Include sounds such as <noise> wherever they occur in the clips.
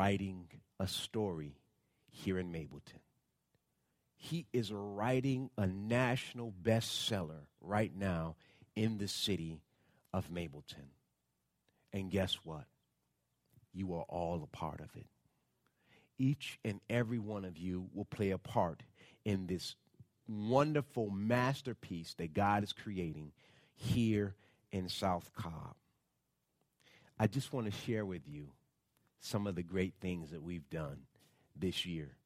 Writing a story here in Mableton. He is writing a national bestseller right now in the city of Mableton. And guess what? You are all a part of it. Each and every one of you will play a part in this wonderful masterpiece that God is creating here in South Cobb. I just want to share with you some of the great things that we've done this year.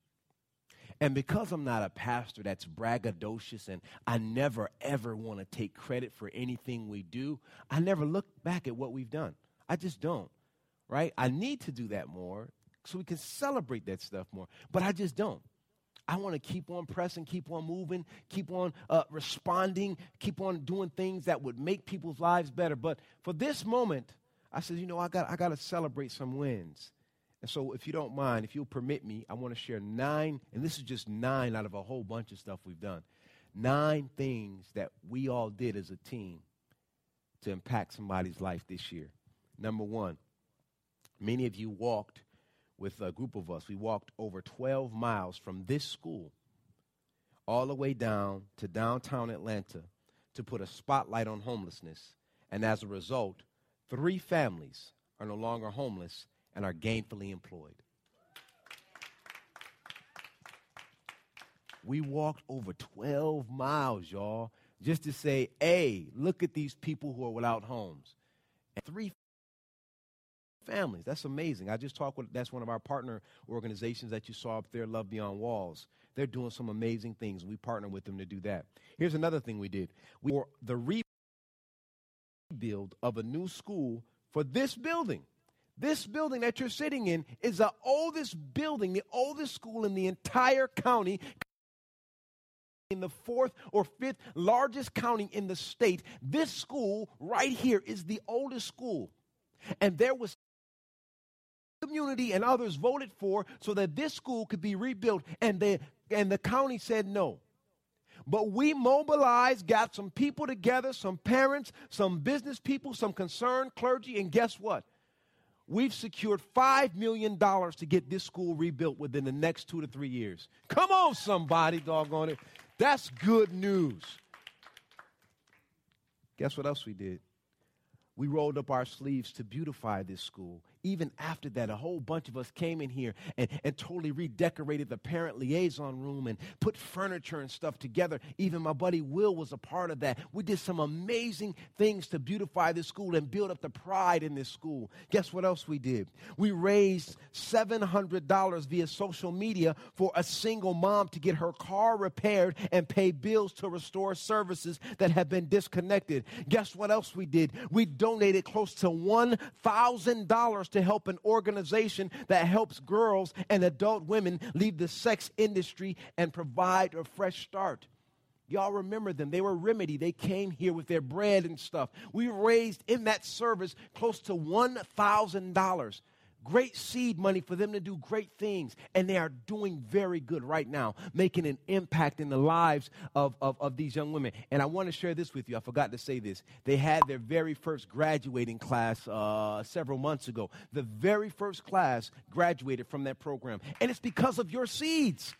And because I'm not a pastor that's braggadocious and I never ever want to take credit for anything we do, I never look back at what we've done. I just don't, right? I need to do that more so we can celebrate that stuff more, but I just don't. I want to keep on pressing, keep on moving, keep on uh, responding, keep on doing things that would make people's lives better. But for this moment, I said, you know, I got, I got to celebrate some wins. And so, if you don't mind, if you'll permit me, I want to share nine, and this is just nine out of a whole bunch of stuff we've done. Nine things that we all did as a team to impact somebody's life this year. Number one, many of you walked with a group of us. We walked over 12 miles from this school all the way down to downtown Atlanta to put a spotlight on homelessness. And as a result, Three families are no longer homeless and are gainfully employed. We walked over 12 miles, y'all, just to say, hey, look at these people who are without homes. And three families. That's amazing. I just talked with, that's one of our partner organizations that you saw up there, Love Beyond Walls. They're doing some amazing things. We partner with them to do that. Here's another thing we did. We, the re- of a new school for this building. This building that you're sitting in is the oldest building, the oldest school in the entire county. In the fourth or fifth largest county in the state, this school right here is the oldest school. And there was community and others voted for so that this school could be rebuilt and the and the county said no but we mobilized, got some people together, some parents, some business people, some concerned clergy, and guess what? We've secured $5 million to get this school rebuilt within the next two to three years. Come on, somebody, doggone it. That's good news. Guess what else we did? We rolled up our sleeves to beautify this school even after that, a whole bunch of us came in here and, and totally redecorated the parent liaison room and put furniture and stuff together. Even my buddy Will was a part of that. We did some amazing things to beautify this school and build up the pride in this school. Guess what else we did? We raised $700 via social media for a single mom to get her car repaired and pay bills to restore services that have been disconnected. Guess what else we did? We donated close to $1,000 to help an organization that helps girls and adult women leave the sex industry and provide a fresh start. Y'all remember them. They were Remedy. They came here with their bread and stuff. We raised in that service close to $1,000 great seed money for them to do great things. And they are doing very good right now, making an impact in the lives of, of, of, these young women. And I want to share this with you. I forgot to say this. They had their very first graduating class uh, several months ago. The very first class graduated from that program. And it's because of your seeds.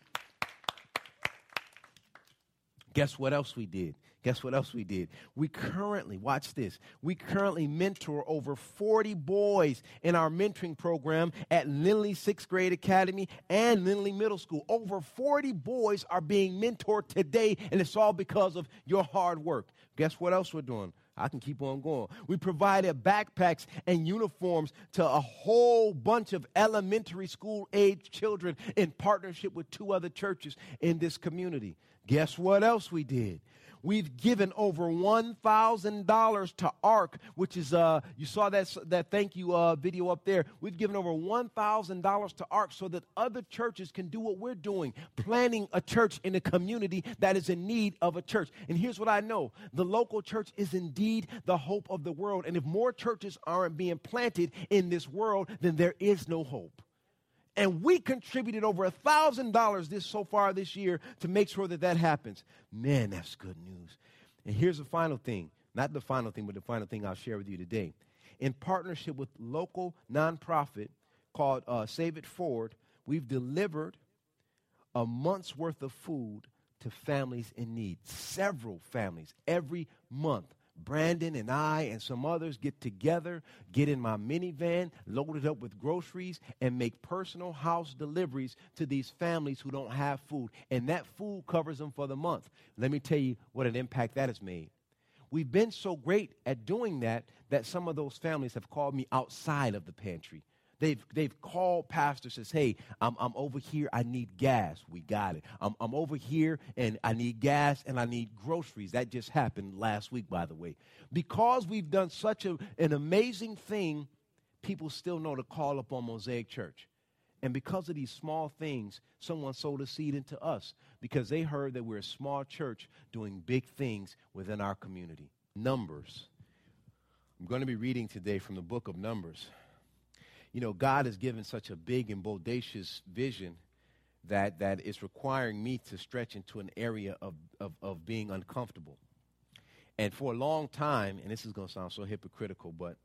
Guess what else we did? Guess what else we did? We currently, watch this, we currently mentor over 40 boys in our mentoring program at Lindley Sixth Grade Academy and Lindley Middle School. Over 40 boys are being mentored today, and it's all because of your hard work. Guess what else we're doing? I can keep on going. We provided backpacks and uniforms to a whole bunch of elementary school age children in partnership with two other churches in this community. Guess what else we did? We've given over $1,000 to ARC, which is, uh, you saw that, that thank you uh, video up there. We've given over $1,000 to ARC so that other churches can do what we're doing, planning a church in a community that is in need of a church. And here's what I know the local church is indeed the hope of the world. And if more churches aren't being planted in this world, then there is no hope and we contributed over a thousand dollars this so far this year to make sure that that happens. Man that's good news. And here's the final thing not the final thing but the final thing i'll share with you today. In partnership with local nonprofit called uh, save it forward we've delivered a month's worth of food to families in need. Several families every month Brandon and I and some others get together, get in my minivan, load it up with groceries, and make personal house deliveries to these families who don't have food. And that food covers them for the month. Let me tell you what an impact that has made. We've been so great at doing that that some of those families have called me outside of the pantry They've, they've called pastor says, hey, I'm, I'm over here. I need gas. We got it. I'm, I'm over here and I need gas and I need groceries. That just happened last week, by the way. Because we've done such a, an amazing thing, people still know to call upon Mosaic Church. And because of these small things, someone sowed a seed into us because they heard that we're a small church doing big things within our community. Numbers. I'm going to be reading today from the book of Numbers you know, God has given such a big and bodacious vision that, that it's requiring me to stretch into an area of, of, of being uncomfortable. And for a long time, and this is going to sound so hypocritical, but,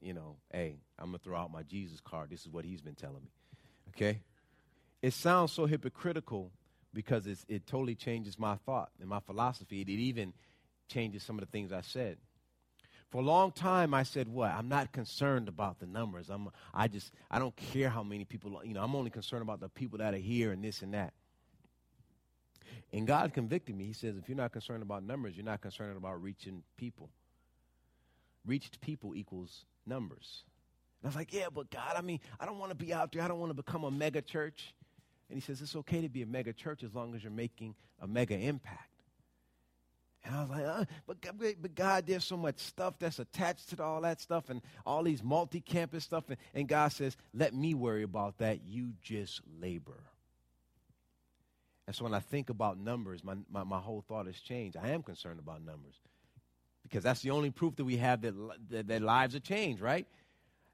you know, hey, I'm going to throw out my Jesus card. This is what he's been telling me. Okay? It sounds so hypocritical because it totally changes my thought and my philosophy. It, it even changes some of the things I said. For a long time, I said, "What? I'm not concerned about the numbers. I'm, I just, I don't care how many people. You know, I'm only concerned about the people that are here and this and that." And God convicted me. He says, "If you're not concerned about numbers, you're not concerned about reaching people. Reached people equals numbers." And I was like, "Yeah, but God, I mean, I don't want to be out there. I don't want to become a mega church." And He says, "It's okay to be a mega church as long as you're making a mega impact." And I was like, uh, but, but God, there's so much stuff that's attached to all that stuff and all these multi campus stuff. And, and God says, let me worry about that. You just labor. And so when I think about numbers, my, my, my whole thought has changed. I am concerned about numbers because that's the only proof that we have that, that, that lives are changed, right?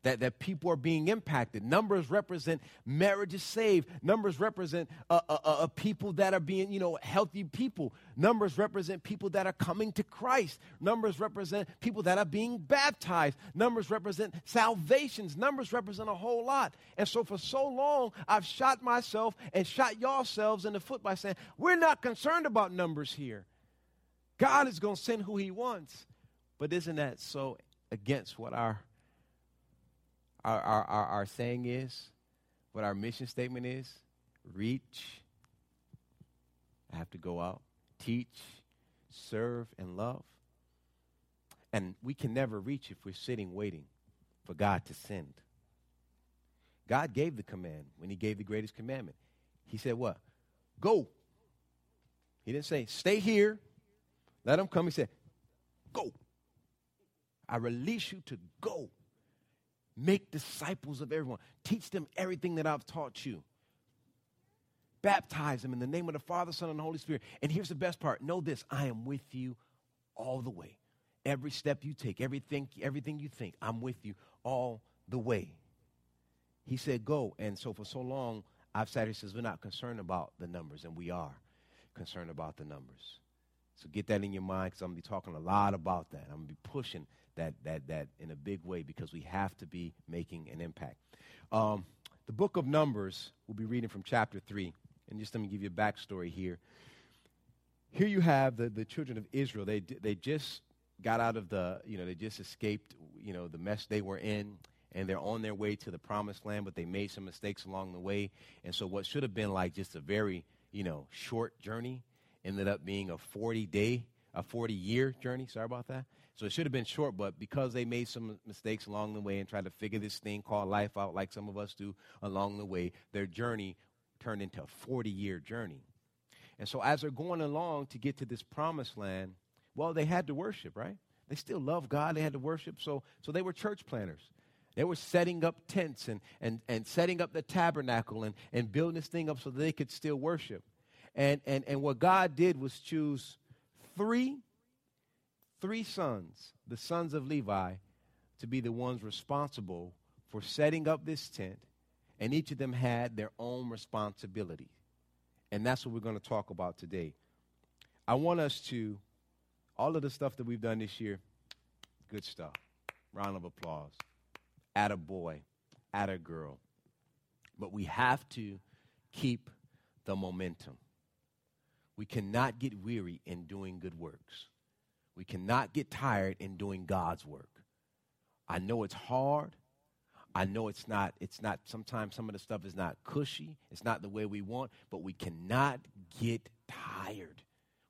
That, that people are being impacted. Numbers represent marriages saved. Numbers represent uh, uh, uh, people that are being, you know, healthy people. Numbers represent people that are coming to Christ. Numbers represent people that are being baptized. Numbers represent salvations. Numbers represent a whole lot. And so for so long, I've shot myself and shot yourselves in the foot by saying, we're not concerned about numbers here. God is going to send who he wants. But isn't that so against what our our, our, our, our saying is, what our mission statement is reach. I have to go out, teach, serve, and love. And we can never reach if we're sitting waiting for God to send. God gave the command when He gave the greatest commandment. He said, What? Go. He didn't say, Stay here. Let them come. He said, Go. I release you to go. Make disciples of everyone. Teach them everything that I've taught you. Baptize them in the name of the Father, Son, and the Holy Spirit. And here's the best part know this I am with you all the way. Every step you take, everything, everything you think, I'm with you all the way. He said, Go. And so for so long, I've said, He says, We're not concerned about the numbers, and we are concerned about the numbers. So get that in your mind because I'm going to be talking a lot about that. I'm going to be pushing that, that, that in a big way because we have to be making an impact. Um, the book of Numbers, we'll be reading from chapter 3. And just let me give you a backstory here. here you have the, the children of Israel. They, they just got out of the, you know, they just escaped, you know, the mess they were in, and they're on their way to the promised land, but they made some mistakes along the way. And so what should have been like just a very, you know, short journey ended up being a 40 day, a 40 year journey. Sorry about that. So it should have been short, but because they made some mistakes along the way and tried to figure this thing called life out like some of us do along the way, their journey turned into a 40 year journey. And so as they're going along to get to this promised land, well, they had to worship, right? They still love God. They had to worship. So, so they were church planners. They were setting up tents and, and, and setting up the tabernacle and, and building this thing up so they could still worship. And, and, and what God did was choose three, three sons, the sons of Levi, to be the ones responsible for setting up this tent. And each of them had their own responsibility. And that's what we're going to talk about today. I want us to, all of the stuff that we've done this year, good stuff. Round of applause. At a boy, at a girl. But we have to keep the momentum. We cannot get weary in doing good works. We cannot get tired in doing God's work. I know it's hard. I know it's not, it's not, sometimes some of the stuff is not cushy. It's not the way we want, but we cannot get tired.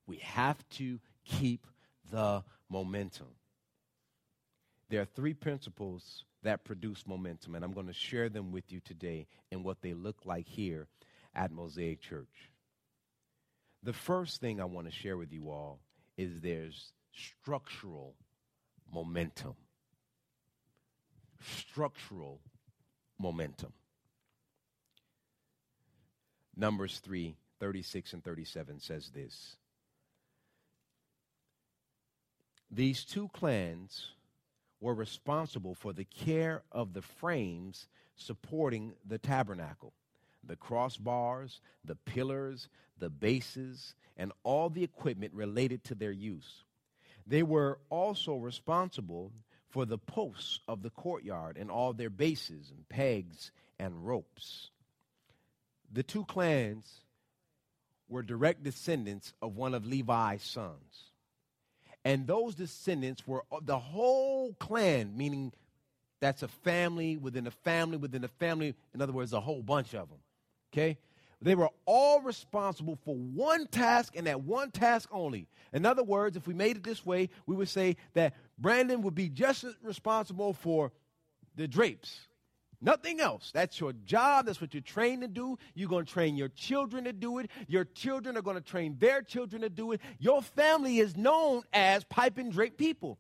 We have to keep the momentum. There are three principles that produce momentum, and I'm going to share them with you today and what they look like here at Mosaic Church. The first thing I want to share with you all is there's structural momentum. Structural momentum. Numbers 3 36 and 37 says this. These two clans were responsible for the care of the frames supporting the tabernacle the crossbars, the pillars, the bases, and all the equipment related to their use. They were also responsible for the posts of the courtyard and all their bases and pegs and ropes. The two clans were direct descendants of one of Levi's sons. And those descendants were the whole clan, meaning that's a family within a family within a family. In other words, a whole bunch of them. Okay? They were all responsible for one task and that one task only. In other words, if we made it this way, we would say that Brandon would be just responsible for the drapes. Nothing else. That's your job. That's what you're trained to do. You're going to train your children to do it. Your children are going to train their children to do it. Your family is known as pipe and drape people.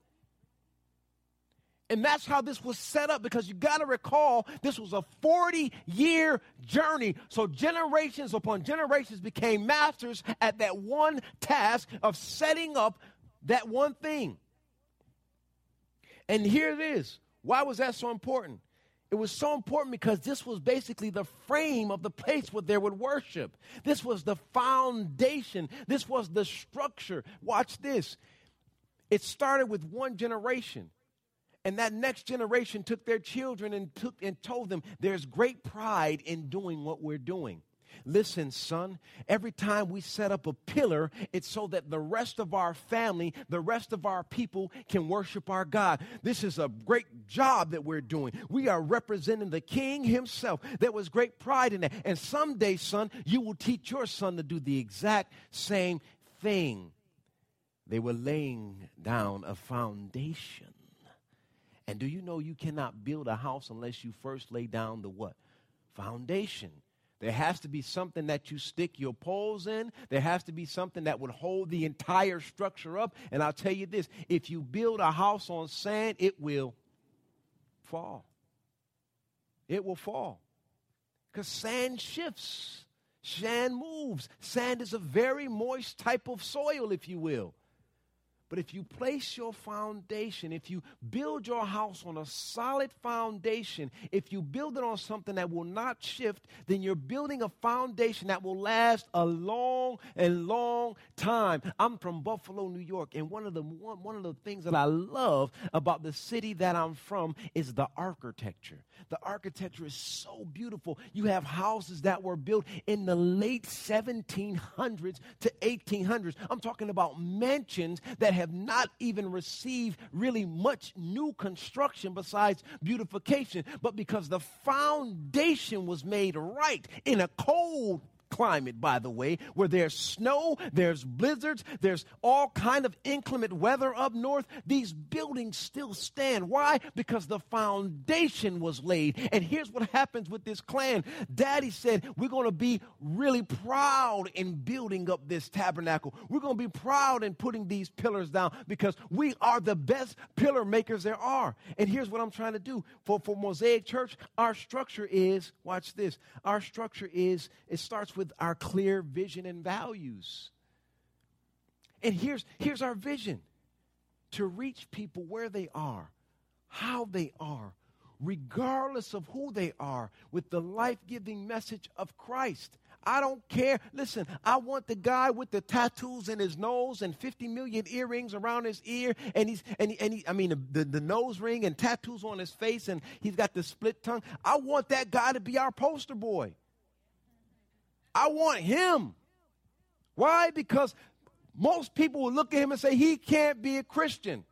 And that's how this was set up because you got to recall this was a 40 year journey. So generations upon generations became masters at that one task of setting up that one thing. And here it is. Why was that so important? It was so important because this was basically the frame of the place where they would worship. This was the foundation. This was the structure. Watch this. It started with one generation. And that next generation took their children and took and told them there's great pride in doing what we're doing. Listen, son, every time we set up a pillar, it's so that the rest of our family, the rest of our people can worship our God. This is a great job that we're doing. We are representing the king himself. There was great pride in that. And someday, son, you will teach your son to do the exact same thing. They were laying down a foundation. And do you know you cannot build a house unless you first lay down the what? Foundation. There has to be something that you stick your poles in. There has to be something that would hold the entire structure up. And I'll tell you this if you build a house on sand, it will fall. It will fall. Because sand shifts, sand moves. Sand is a very moist type of soil, if you will. But if you place your foundation, if you build your house on a solid foundation, if you build it on something that will not shift, then you're building a foundation that will last a long and long time. I'm from Buffalo, New York, and one of the one, one of the things that I love about the city that I'm from is the architecture. The architecture is so beautiful. You have houses that were built in the late 1700s to 1800s. I'm talking about mansions that have not even received really much new construction besides beautification, but because the foundation was made right in a cold climate, by the way, where there's snow, there's blizzards, there's all kind of inclement weather up north. These buildings still stand. Why? Because the foundation was laid. And here's what happens with this clan. Daddy said, we're going to be really proud in building up this tabernacle. We're going to be proud in putting these pillars down because we are the best pillar makers there are. And here's what I'm trying to do. For, for Mosaic Church, our structure is, watch this, our structure is, it starts with with our clear vision and values. And here's, here's our vision to reach people where they are, how they are, regardless of who they are, with the life giving message of Christ. I don't care. Listen, I want the guy with the tattoos in his nose and 50 million earrings around his ear, and he's and he, and he, I mean the, the nose ring and tattoos on his face, and he's got the split tongue. I want that guy to be our poster boy. I want him. Why? Because most people will look at him and say, he can't be a Christian.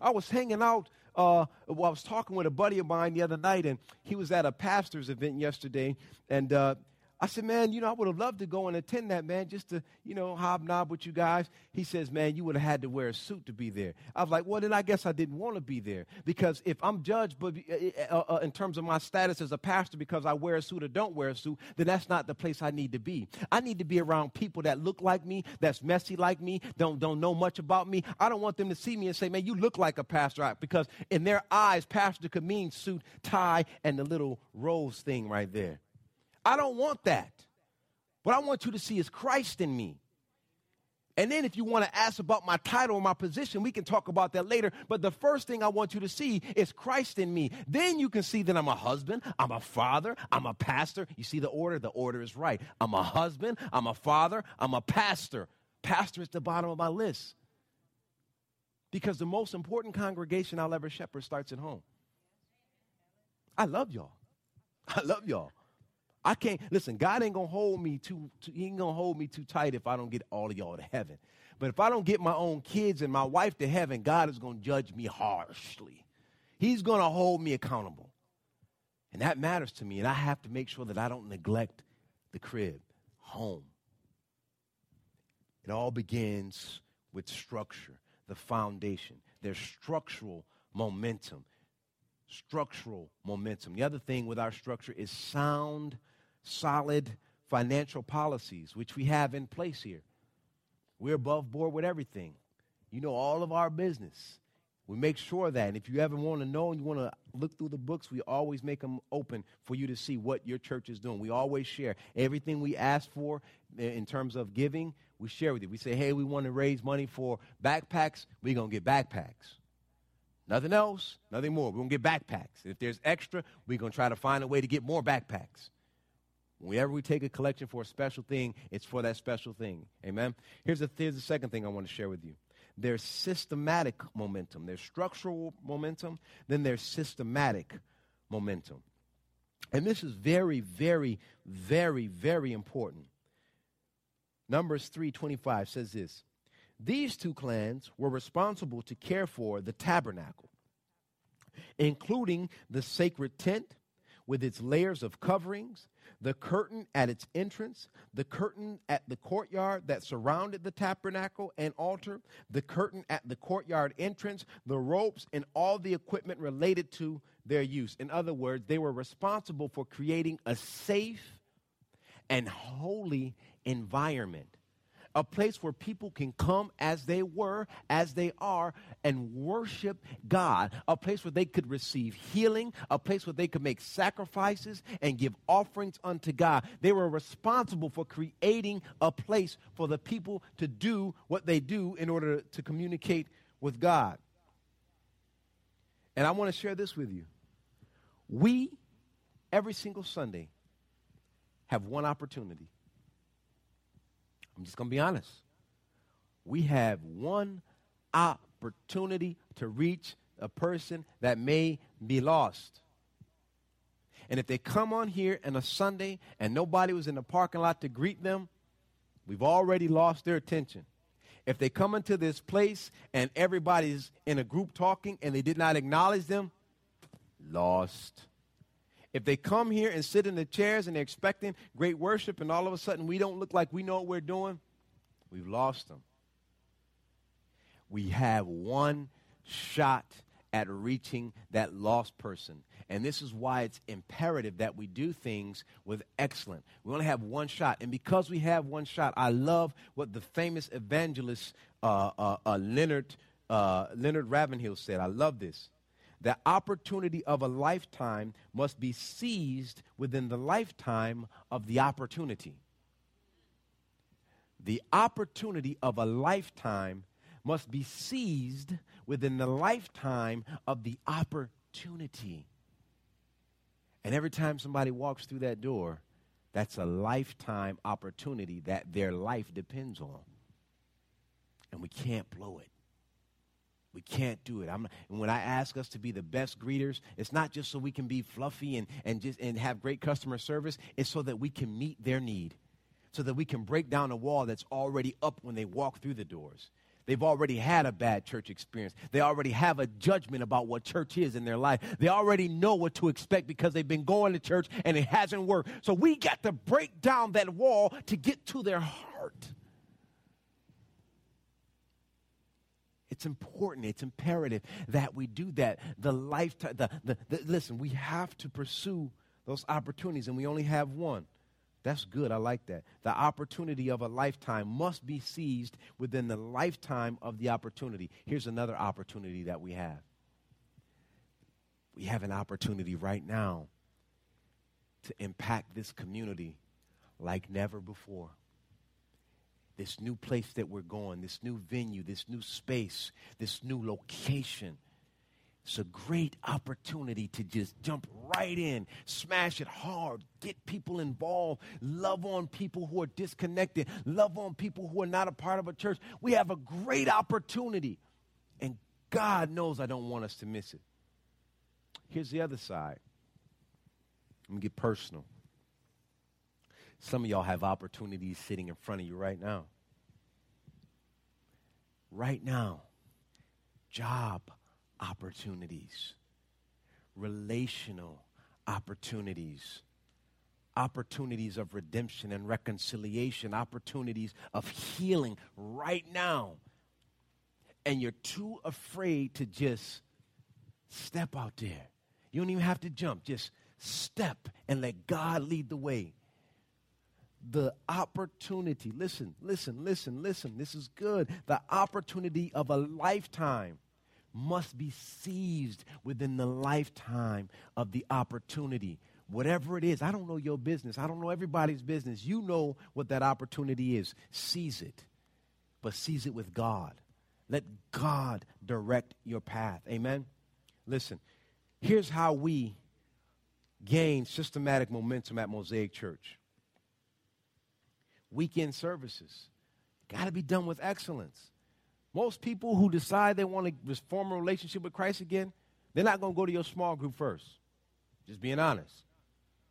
I was hanging out, uh, well, I was talking with a buddy of mine the other night, and he was at a pastor's event yesterday, and uh, I said, man, you know, I would have loved to go and attend that, man, just to, you know, hobnob with you guys. He says, man, you would have had to wear a suit to be there. I was like, well, then I guess I didn't want to be there because if I'm judged but, uh, uh, uh, in terms of my status as a pastor because I wear a suit or don't wear a suit, then that's not the place I need to be. I need to be around people that look like me, that's messy like me, don't, don't know much about me. I don't want them to see me and say, man, you look like a pastor because in their eyes, pastor could mean suit, tie, and the little rose thing right there. I don't want that. What I want you to see is Christ in me. And then if you want to ask about my title or my position, we can talk about that later. But the first thing I want you to see is Christ in me. Then you can see that I'm a husband, I'm a father, I'm a pastor. You see the order? The order is right. I'm a husband, I'm a father, I'm a pastor. Pastor is the bottom of my list. Because the most important congregation I'll ever shepherd starts at home. I love y'all. I love y'all. I can't listen. God ain't gonna hold me too, too. He ain't gonna hold me too tight if I don't get all of y'all to heaven. But if I don't get my own kids and my wife to heaven, God is gonna judge me harshly. He's gonna hold me accountable, and that matters to me. And I have to make sure that I don't neglect the crib, home. It all begins with structure, the foundation. There's structural momentum structural momentum. The other thing with our structure is sound solid financial policies, which we have in place here. We're above board with everything. You know all of our business. We make sure that. And if you ever want to know and you want to look through the books, we always make them open for you to see what your church is doing. We always share everything we ask for in terms of giving. We share with you. We say, hey, we want to raise money for backpacks. We're going to get backpacks. Nothing else, nothing more. We're going to get backpacks. If there's extra, we're going to try to find a way to get more backpacks. Whenever we take a collection for a special thing, it's for that special thing. Amen? Here's the, here's the second thing I want to share with you there's systematic momentum, there's structural momentum, then there's systematic momentum. And this is very, very, very, very important. Numbers 325 says this These two clans were responsible to care for the tabernacle, including the sacred tent with its layers of coverings, the curtain at its entrance, the curtain at the courtyard that surrounded the tabernacle and altar, the curtain at the courtyard entrance, the ropes, and all the equipment related to their use. In other words, they were responsible for creating a safe and holy environment. A place where people can come as they were, as they are, and worship God, a place where they could receive healing, a place where they could make sacrifices and give offerings unto God. They were responsible for creating a place for the people to do what they do in order to communicate with God. And I want to share this with you. We, every single Sunday, have one opportunity I'm just going to be honest. We have one opportunity to reach a person that may be lost. And if they come on here on a Sunday and nobody was in the parking lot to greet them, we've already lost their attention. If they come into this place and everybody's in a group talking and they did not acknowledge them, lost. If they come here and sit in the chairs and they're expecting great worship and all of a sudden we don't look like we know what we're doing, we've lost them. We have one shot at reaching that lost person. And this is why it's imperative that we do things with excellence. We only have one shot. And because we have one shot, I love what the famous evangelist uh, uh, uh, Leonard, uh, Leonard Ravenhill said. I love this the opportunity of a lifetime must be seized within the lifetime of the opportunity. The opportunity of a lifetime must be seized within the lifetime of the opportunity. And every time somebody walks through that door, that's a lifetime opportunity that their life depends on. And we can't blow it. We can't do it. I'm, when I ask us to be the best greeters, it's not just so we can be fluffy and, and, just, and have great customer service. It's so that we can meet their need, so that we can break down a wall that's already up when they walk through the doors. They've already had a bad church experience. They already have a judgment about what church is in their life. They already know what to expect because they've been going to church and it hasn't worked. So we got to break down that wall to get to their heart. It's important, it's imperative that we do that. The lifetime, the, the, the, listen, we have to pursue those opportunities, and we only have one. That's good. I like that. The opportunity of a lifetime must be seized within the lifetime of the opportunity. Here's another opportunity that we have. We have an opportunity right now to impact this community like never before this new place that we're going, this new venue, this new space, this new location. It's a great opportunity to just jump right in, smash it hard, get people involved, love on people who are disconnected, love on people who are not a part of a church. We have a great opportunity. And God knows I don't want us to miss it. Here's the other side. Let me get personal. Some of y'all have opportunities sitting in front of you right now. Right now. Job opportunities, relational opportunities, opportunities of redemption and reconciliation, opportunities of healing right now. And you're too afraid to just step out there. You don't even have to jump, just step and let God lead the way the opportunity, listen, listen, listen, listen, this is good. The opportunity of a lifetime must be seized within the lifetime of the opportunity. Whatever it is, I don't know your business. I don't know everybody's business. You know what that opportunity is. Seize it, but seize it with God. Let God direct your path. Amen? Listen, here's how we gain systematic momentum at Mosaic Church weekend services. Got to be done with excellence. Most people who decide they want to form a relationship with Christ again, they're not going to go to your small group first. Just being honest.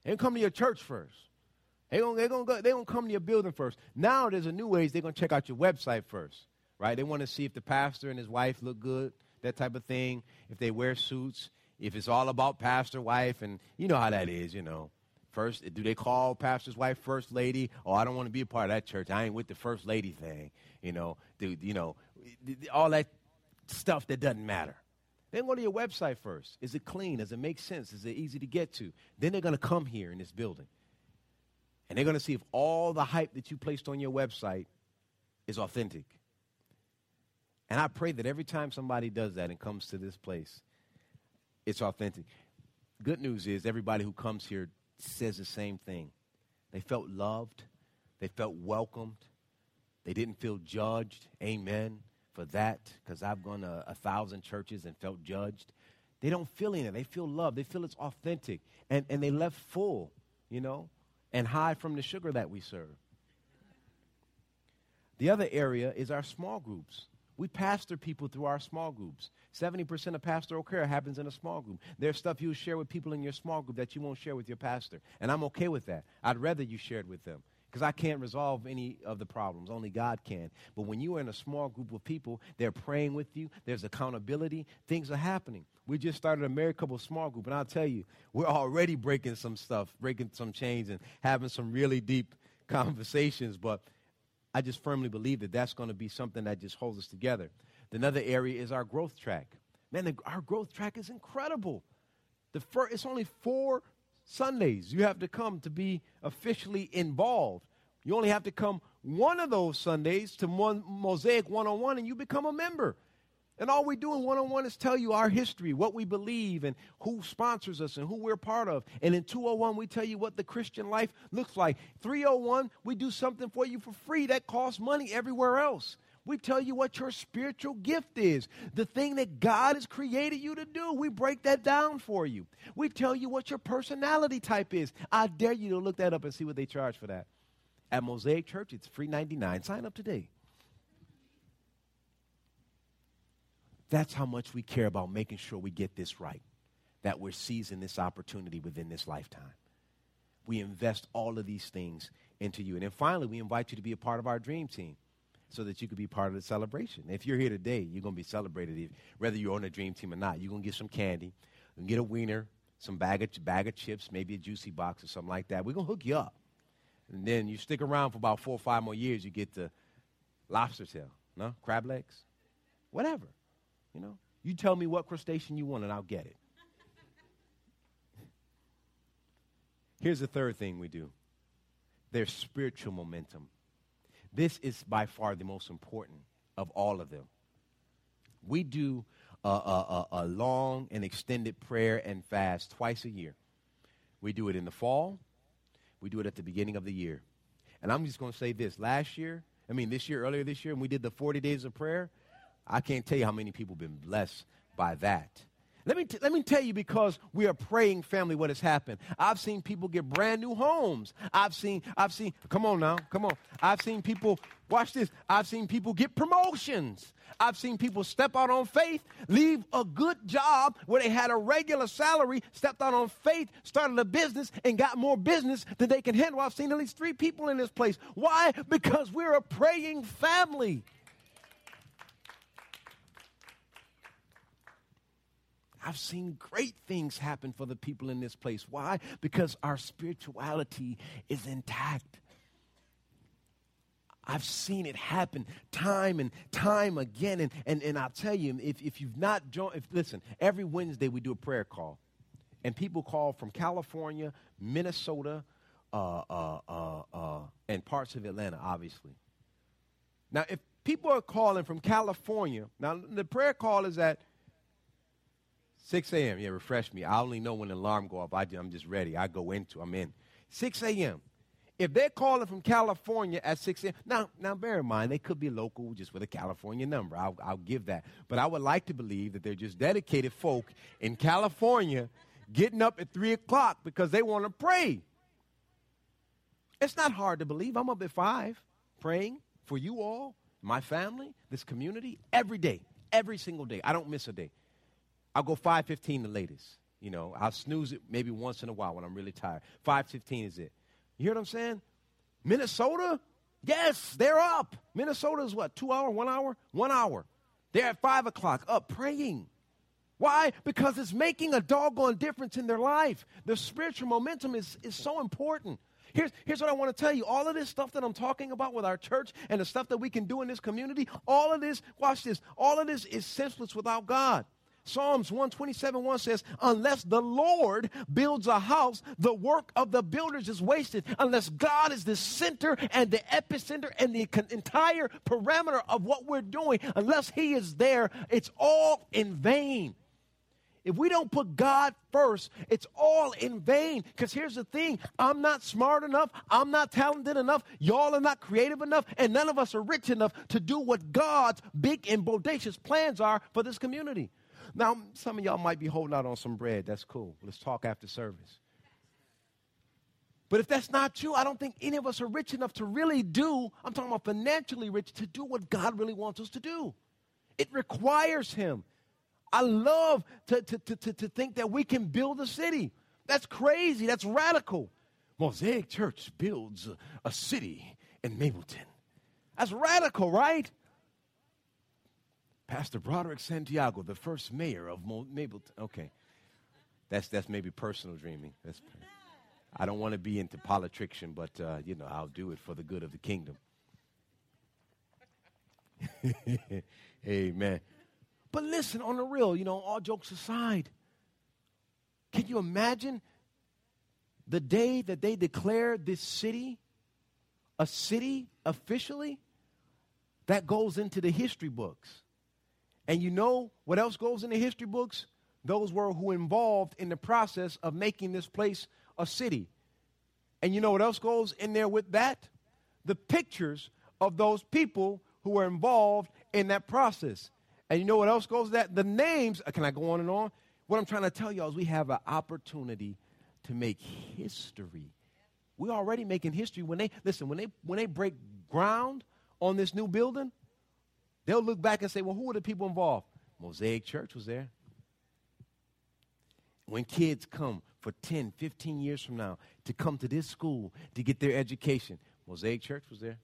They come to your church first. They're going to go, they gonna come to your building first. Now there's a new ways they're going to check out your website first, right? They want to see if the pastor and his wife look good, that type of thing, if they wear suits, if it's all about pastor, wife, and you know how that is, you know. First, do they call pastor's wife first lady? Oh, I don't want to be a part of that church. I ain't with the first lady thing. You know, dude, you know, all that stuff that doesn't matter. Then go to your website first. Is it clean? Does it make sense? Is it easy to get to? Then they're going to come here in this building. And they're going to see if all the hype that you placed on your website is authentic. And I pray that every time somebody does that and comes to this place, it's authentic. Good news is everybody who comes here says the same thing. They felt loved, they felt welcomed, they didn't feel judged. Amen for that, because I've gone to a thousand churches and felt judged. They don't feel anything. They feel love. They feel it's authentic. And, and they left full, you know, and high from the sugar that we serve. The other area is our small groups. We pastor people through our small groups. 70% of pastoral care happens in a small group. There's stuff you share with people in your small group that you won't share with your pastor. And I'm okay with that. I'd rather you share it with them because I can't resolve any of the problems. Only God can. But when you are in a small group of people, they're praying with you, there's accountability, things are happening. We just started a married couple small group, and I'll tell you, we're already breaking some stuff, breaking some chains, and having some really deep conversations. But I just firmly believe that that's going to be something that just holds us together. Another area is our growth track. Man, the, our growth track is incredible. The first, it's only four Sundays you have to come to be officially involved. You only have to come one of those Sundays to Mosaic 101 and you become a member. And all we do in 101 is tell you our history, what we believe, and who sponsors us and who we're part of. And in 201, we tell you what the Christian life looks like. 301, we do something for you for free that costs money everywhere else. We tell you what your spiritual gift is, the thing that God has created you to do. We break that down for you. We tell you what your personality type is. I dare you to look that up and see what they charge for that. At Mosaic Church, it's free 99. Sign up today. That's how much we care about making sure we get this right, that we're seizing this opportunity within this lifetime. We invest all of these things into you. And then finally, we invite you to be a part of our dream team so that you could be part of the celebration. If you're here today, you're going to be celebrated, whether you're on a dream team or not. You're going to get some candy, and get a wiener, some bag of, bag of chips, maybe a juicy box or something like that. We're going to hook you up. And then you stick around for about four or five more years, you get the lobster tail, no? Crab legs, whatever. You know, you tell me what crustacean you want and I'll get it. <laughs> Here's the third thing we do there's spiritual momentum. This is by far the most important of all of them. We do a, a, a, long and extended prayer and fast twice a year. We do it in the fall, we do it at the beginning of the year. And I'm just going to say this last year, I mean, this year, earlier this year, when we did the 40 days of prayer, I can't tell you how many people have been blessed by that. Let me, t- let me tell you because we are praying family what has happened. I've seen people get brand new homes. I've seen, I've seen, come on now, come on. I've seen people, watch this, I've seen people get promotions. I've seen people step out on faith, leave a good job where they had a regular salary, stepped out on faith, started a business, and got more business than they can handle. I've seen at least three people in this place. Why? Because we're a praying family. I've seen great things happen for the people in this place. Why? Because our spirituality is intact. I've seen it happen time and time again. And, and, and I'll tell you, if, if you've not joined, if, listen, every Wednesday we do a prayer call. And people call from California, Minnesota, uh, uh, uh, uh and parts of Atlanta, obviously. Now, if people are calling from California, now the prayer call is at 6 a.m. Yeah, refresh me. I only know when the alarm go off. I, am just ready. I go into. I'm in. 6 a.m. If they're calling from California at 6 a.m. Now, now bear in mind they could be local just with a California number. I'll, I'll give that. But I would like to believe that they're just dedicated folk in California getting up at 3 o'clock because they want to pray. It's not hard to believe. I'm up at 5 praying for you all, my family, this community, every day, every single day. I don't miss a day. I'll go 5.15 the latest. You know, I'll snooze it maybe once in a while when I'm really tired. 5.15 is it. You hear what I'm saying? Minnesota, yes, they're up. Minnesota is what, two hour, one hour? One hour. They're at 5 o'clock up praying. Why? Because it's making a doggone difference in their life. The spiritual momentum is, is so important. Here's, here's what I want to tell you. All of this stuff that I'm talking about with our church and the stuff that we can do in this community, all of this, watch this, all of this is senseless without God. Psalms 127 1 says, Unless the Lord builds a house, the work of the builders is wasted. Unless God is the center and the epicenter and the entire parameter of what we're doing, unless He is there, it's all in vain. If we don't put God first, it's all in vain. Because here's the thing I'm not smart enough, I'm not talented enough, y'all are not creative enough, and none of us are rich enough to do what God's big and bodacious plans are for this community. Now, some of y'all might be holding out on some bread. That's cool. Let's talk after service. But if that's not you, I don't think any of us are rich enough to really do, I'm talking about financially rich, to do what God really wants us to do. It requires Him. I love to, to, to, to, think that we can build a city. That's crazy. That's radical. Mosaic Church builds a, a city in Mableton. That's radical, right? Pastor Broderick Santiago, the first mayor of Mableton. Okay. That's, that's maybe personal dreaming. That's, I don't want to be into politician, but, uh, you know, I'll do it for the good of the kingdom. <laughs> Amen. But listen, on the real, you know, all jokes aside, can you imagine the day that they declare this city a city officially? That goes into the history books. And you know what else goes in the history books? Those were who involved in the process of making this place a city. And you know what else goes in there with that? The pictures of those people who were involved in that process. And you know what else goes that? The names, can I go on and on? What I'm trying to tell y'all is we have an opportunity to make history. We're already making history when they listen, when they when they break ground on this new building, They'll look back and say, well, who were the people involved? Mosaic Church was there. When kids come for 10, 15 years from now to come to this school to get their education, Mosaic Church was there.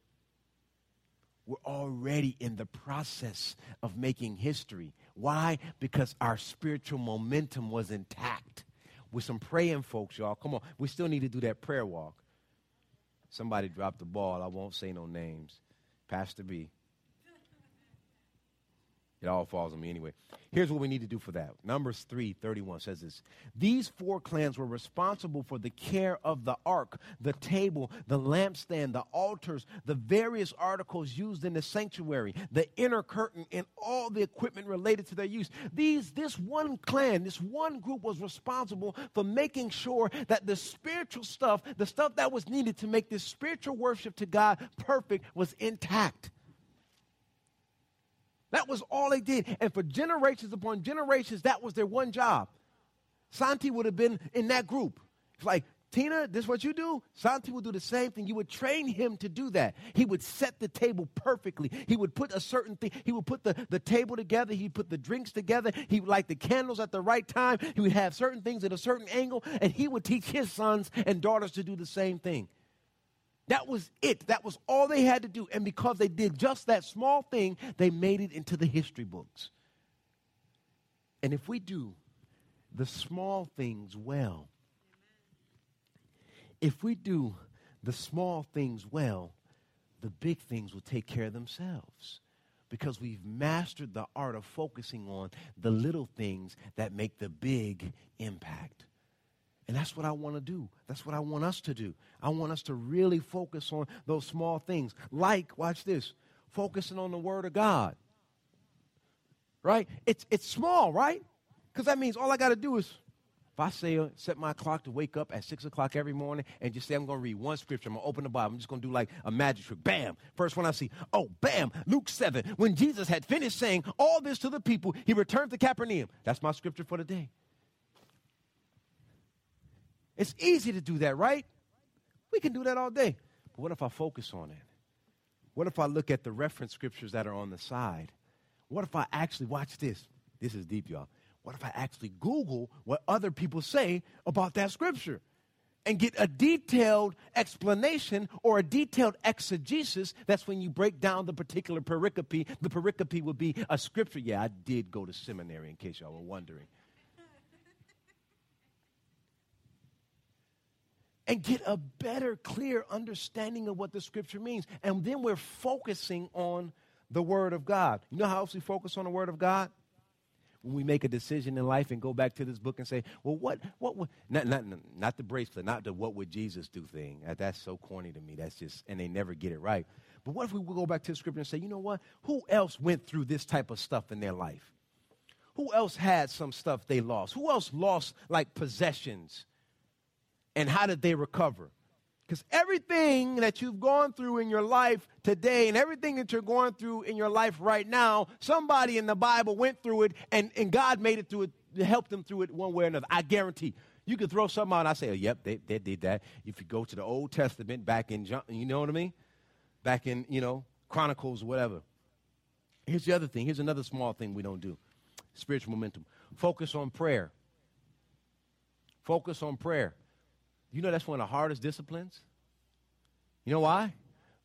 We're already in the process of making history. Why? Because our spiritual momentum was intact. With some praying folks, y'all. Come on. We still need to do that prayer walk. Somebody dropped the ball. I won't say no names. Pastor B. It all falls on me anyway. Here's what we need to do for that. Numbers 3 31 says this These four clans were responsible for the care of the ark, the table, the lampstand, the altars, the various articles used in the sanctuary, the inner curtain, and all the equipment related to their use. These, this one clan, this one group was responsible for making sure that the spiritual stuff, the stuff that was needed to make this spiritual worship to God perfect, was intact. That was all they did. And for generations upon generations, that was their one job. Santi would have been in that group. It's like, Tina, this is what you do? Santi would do the same thing. You would train him to do that. He would set the table perfectly. He would put a certain thing, he would put the, the table together, he'd put the drinks together, he would light the candles at the right time, he would have certain things at a certain angle, and he would teach his sons and daughters to do the same thing. That was it. That was all they had to do. And because they did just that small thing, they made it into the history books. And if we do the small things well, if we do the small things well, the big things will take care of themselves because we've mastered the art of focusing on the little things that make the big impact. And that's what I want to do. That's what I want us to do. I want us to really focus on those small things. Like, watch this, focusing on the Word of God. Right? It's, it's small, right? Because that means all I got to do is, if I say, set my clock to wake up at 6 o'clock every morning and just say, I'm going to read one scripture, I'm going to open the Bible, I'm just going to do like a magic trick. Bam! First one I see, oh, bam! Luke 7. When Jesus had finished saying all this to the people, he returned to Capernaum. That's my scripture for the day. It's easy to do that, right? We can do that all day. But what if I focus on it? What if I look at the reference scriptures that are on the side? What if I actually watch this? This is deep, y'all. What if I actually Google what other people say about that scripture and get a detailed explanation or a detailed exegesis? That's when you break down the particular pericope. The pericope would be a scripture. Yeah, I did go to seminary, in case y'all were wondering. And get a better, clear understanding of what the scripture means. And then we're focusing on the Word of God. You know how else we focus on the Word of God? when we make a decision in life and go back to this book and say, well, what, what would, not, not, not the bracelet, not the what would Jesus do thing. Uh, that's so corny to me. That's just, and they never get it right. But what if we go back to the scripture and say, you know what? Who else went through this type of stuff in their life? Who else had some stuff they lost? Who else lost like possessions? And how did they recover? Because everything that you've gone through in your life today and everything that you're going through in your life right now, somebody in the Bible went through it and, and God made it through it, helped them through it one way or another. I guarantee. You could throw something out and I say, oh, yep, they, they did that. If you go to the Old Testament back in, you know what I mean? Back in, you know, Chronicles, whatever. Here's the other thing. Here's another small thing we don't do spiritual momentum. Focus on prayer. Focus on prayer. You know that's one of the hardest disciplines? You know why?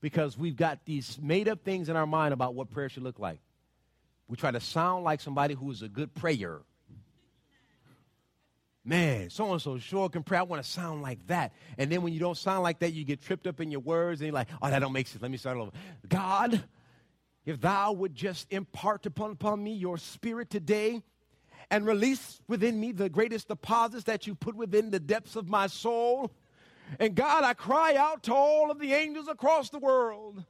Because we've got these made up things in our mind about what prayer should look like. We try to sound like somebody who is a good prayer. Man, so and so sure can pray. I want to sound like that. And then when you don't sound like that, you get tripped up in your words and you're like, oh, that don't make sense. Let me start over. God, if thou would just impart upon, upon me your spirit today, and release within me the greatest deposits that you put within the depths of my soul. And God, I cry out to all of the angels across the world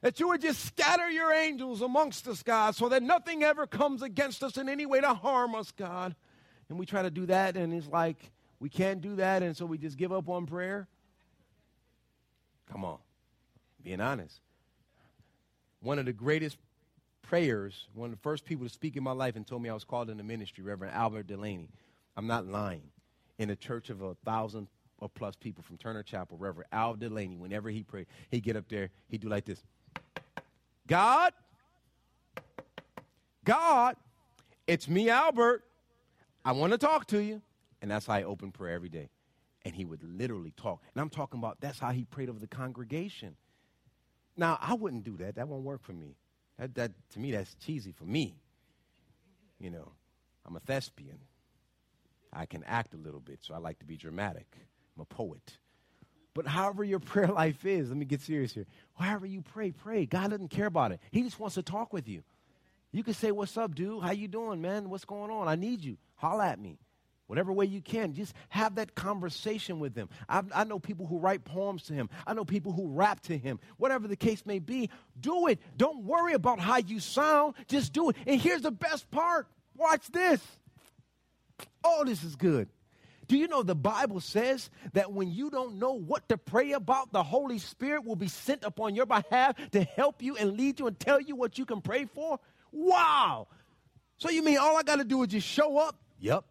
that you would just scatter your angels amongst us, God, so that nothing ever comes against us in any way to harm us, God. And we try to do that, and it's like we can't do that, and so we just give up on prayer. Come on, being honest. One of the greatest prayers, one of the first people to speak in my life and told me I was called in the ministry, Reverend Albert Delaney. I'm not lying. In a church of a thousand or plus people from Turner Chapel, Reverend Albert Delaney, whenever he prayed, he'd get up there, he'd do like this God, God, it's me, Albert. I want to talk to you. And that's how I opened prayer every day. And he would literally talk. And I'm talking about that's how he prayed over the congregation. Now, I wouldn't do that. That won't work for me. That, that, to me, that's cheesy for me. You know, I'm a thespian. I can act a little bit, so I like to be dramatic. I'm a poet. But however your <laughs> prayer life is, let me get serious here. However you pray, pray. God doesn't care about it. He just wants to talk with you. You can say, "What's up, dude? How you doing, man? What's going on? I need you. Holla at me." Whatever way you can. Just have that conversation with him. I, I, know people who write poems to him, I know people who rap to him. Whatever the case may be, do it. Don't worry about how you sound, just do it. And here's the best part watch this. Oh, this is good. Do you know the Bible says that when you don't know what to pray about, the Holy Spirit will be sent upon your behalf to help you and lead you and tell you what you can pray for? Wow. So you mean all I got to do is just show up? Yep.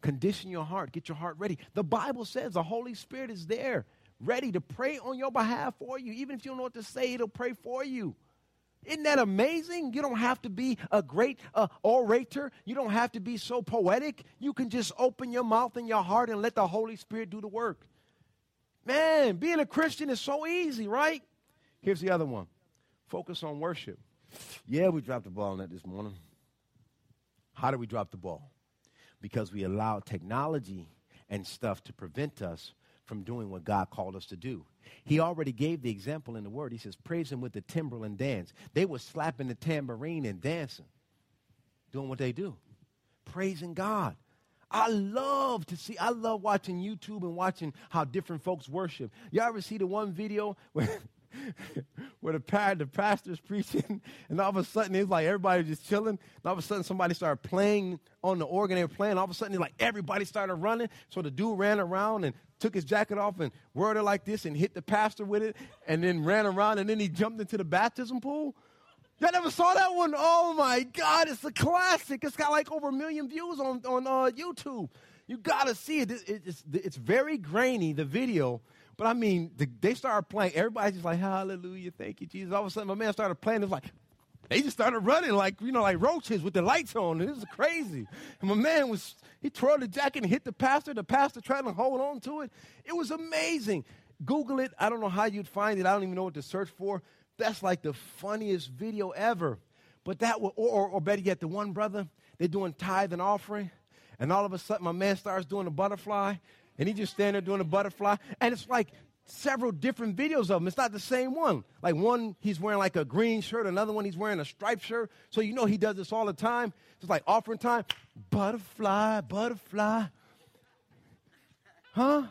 Condition your heart, get your heart ready. The Bible says the Holy Spirit is there, ready to pray on your behalf for you. Even if you don't know what to say, it'll pray for you. Isn't that amazing? You don't have to be a great uh, orator. You don't have to be so poetic. You can just open your mouth and your heart and let the Holy Spirit do the work. Man, being a Christian is so easy, right? Here's the other one focus on worship. Yeah, we dropped the ball on that this morning. How do we drop the ball? Because we allow technology and stuff to prevent us from doing what God called us to do. He already gave the example in the word. He says, Praise him with the timbrel and dance. They were slapping the tambourine and dancing, doing what they do, praising God. I love to see, I love watching YouTube and watching how different folks worship. Y'all ever see the one video where <laughs> where the, par- the pastor's preaching, <laughs> and all of a sudden it's like everybody just chilling. And all of a sudden somebody started playing on the organ they were playing. All of a sudden like everybody started running. So the dude ran around and took his jacket off and whirled it like this and hit the pastor with it, and then ran around and then he jumped into the baptism pool. Y'all never saw that one? Oh my God, it's a classic. It's got like over a million views on, on uh, YouTube. You gotta see it. It, It's, it's very grainy, the video, but I mean, the, they started playing. Everybody's just like, hallelujah, thank you, Jesus. All of a sudden, my man started playing. It's like, they just started running like, you know, like roaches with the lights on. It was crazy. And my man was, he twirled the jacket and hit the pastor. The pastor tried to hold on to it. It was amazing. Google it. I don't know how you'd find it. I don't even know what to search for. That's like the funniest video ever. But that, or, or, or better yet, the one brother, they're doing tithe and offering. And all of a sudden, my man starts doing a butterfly and he just standing there doing a butterfly. And it's like several different videos of him. It's not the same one. Like one, he's wearing like a green shirt, another one, he's wearing a striped shirt. So you know he does this all the time. It's like offering time. Butterfly, butterfly. Huh?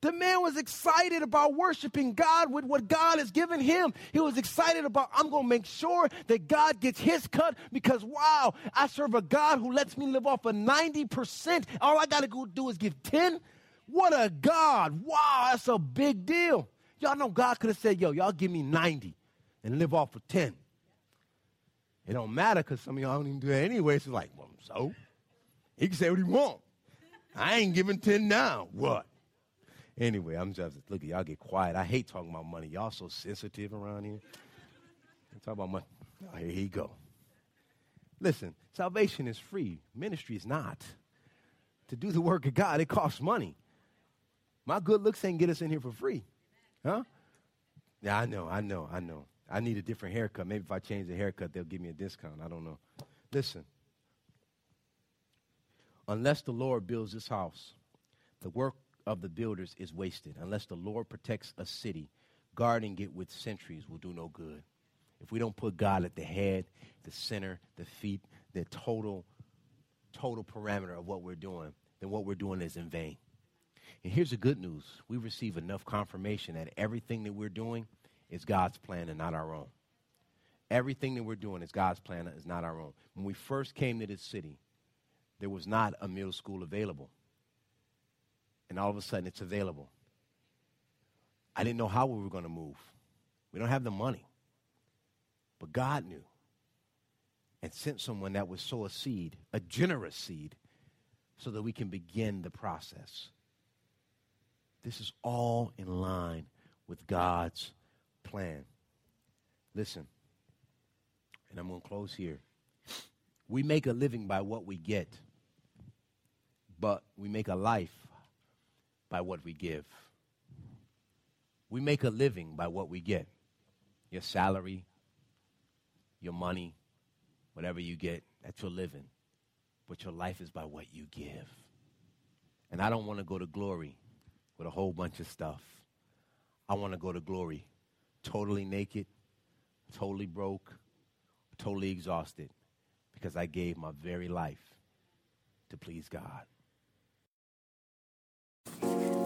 The man was excited about worshiping God with what God has given him. He was excited about, I'm going to make sure that God gets his cut because, wow, I serve a God who lets me live off of 90%. All I got to go do is give 10. What a God. Wow, that's a big deal. Y'all know God could have said, yo, y'all give me 90 and live off of 10. It don't matter because some of y'all don't even do that anyway. So it's like, well, so? He can say what he want. I ain't giving 10 now. What? Anyway, I'm just, look, y'all get quiet. I hate talking about money. Y'all so sensitive around here. Talk about money. Oh, here he go. Listen, salvation is free. Ministry is not. To do the work of God, it costs money. My good looks ain't get us in here for free. Huh? Yeah, I know, I know, I know. I need a different haircut. Maybe if I change the haircut, they'll give me a discount. I don't know. Listen. Unless the Lord builds this house, the work of the builders is wasted. Unless the Lord protects a city, guarding it with sentries will do no good. If we don't put God at the head, the center, the feet, the total, total parameter of what we're doing, then what we're doing is in vain. And here's the good news we receive enough confirmation that everything that we're doing is God's plan and not our own. Everything that we're doing is God's plan, and is not our own. When we first came to this city, there was not a middle school available and all of a sudden it's available. I didn't know how we were going to move. We don't have the money. But God knew and sent someone that would sow a seed, a generous seed, so that we can begin the process. This is all in line with God's plan. Listen, and I'm going to close here. We make a living by what we get, but we make a life by what we give. We make a living by what we get. Your salary, your money, whatever you get, that's your living. But your life is by what you give. And I don't want to go to glory with a whole bunch of stuff. I want to go to glory totally naked, totally broke, totally exhausted because I gave my very life to please God.